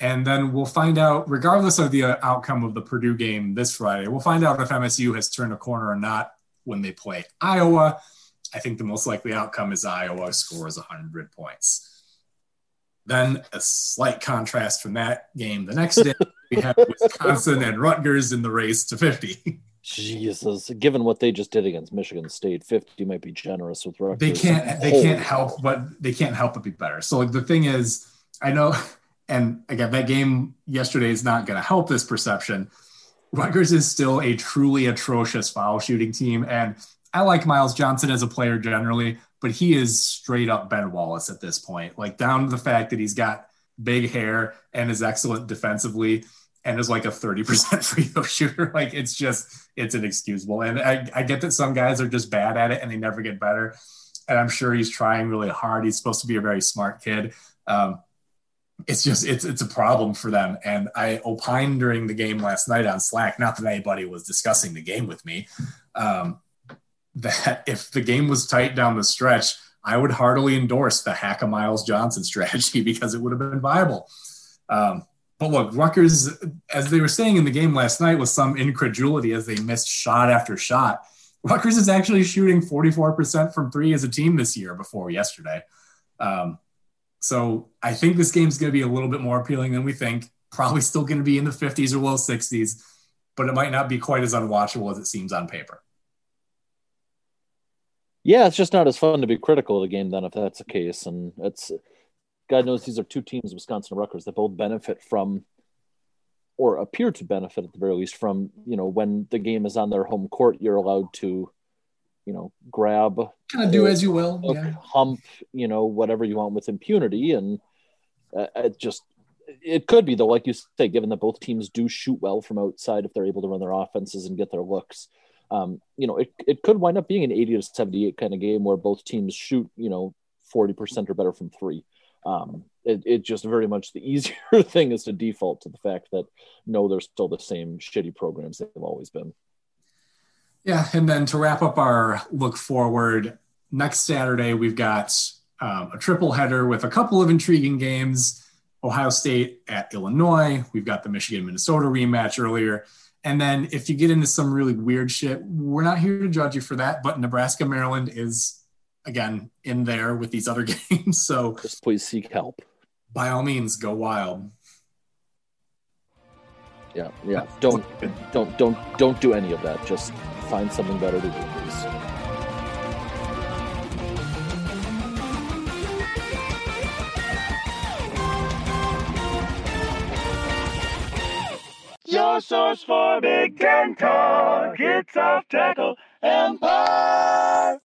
And then we'll find out, regardless of the uh, outcome of the Purdue game this Friday, we'll find out if MSU has turned a corner or not when they play Iowa. I think the most likely outcome is Iowa scores 100 points. Then a slight contrast from that game. The next day, we have Wisconsin and Rutgers in the race to 50. Jesus, given what they just did against Michigan State, 50 might be generous with Rutgers. They can't they can't help but they can't help but be better. So like the thing is, I know and again, that game yesterday is not going to help this perception. Rutgers is still a truly atrocious foul shooting team. And I like Myles Johnson as a player generally, but he is straight up Ben Wallace at this point. Like down to the fact that he's got big hair and is excellent defensively and is like a 30% free throw shooter. Like it's just, it's inexcusable. And I, I get that some guys are just bad at it and they never get better. And I'm sure he's trying really hard. He's supposed to be a very smart kid. Um, it's just it's it's a problem for them. And I opined during the game last night on Slack, not that anybody was discussing the game with me, um, that if the game was tight down the stretch, I would heartily endorse the hack a Myles Johnson strategy because it would have been viable. Um, but look, Rutgers, as they were saying in the game last night, with some incredulity as they missed shot after shot, Rutgers is actually shooting 44% from three as a team this year before yesterday. Um, so I think this game's going to be a little bit more appealing than we think. Probably still going to be in the 50s or low 60s, but it might not be quite as unwatchable as it seems on paper. Yeah, it's just not as fun to be critical of the game then if that's the case. And it's God knows these are two teams, Wisconsin and Rutgers, that both benefit from or appear to benefit at the very least from, you know, when the game is on their home court, you're allowed to you know, grab, kind of do as you will, yeah. hump, you know, whatever you want with impunity. And uh, it just, it could be though, like you say, given that both teams do shoot well from outside, if they're able to run their offenses and get their looks, um, you know, it, it could wind up being an 80 to 78 kind of game where both teams shoot, you know, 40% or better from three. Um, it, it just very much the easier thing is to default to the fact that no, they're still the same shitty programs they've always been. Yeah, and then to wrap up our look forward, next Saturday we've got um, a triple header with a couple of intriguing games. Ohio State at Illinois. We've got the Michigan Minnesota rematch earlier. And then if you get into some really weird shit, we're not here to judge you for that. But Nebraska Maryland is again in there with these other games. So just please seek help. By all means, go wild. Yeah, yeah. Don't don't don't don't do any of that. Just find something better to do, please. Your source for Big Ten talk. It's off tackle empire.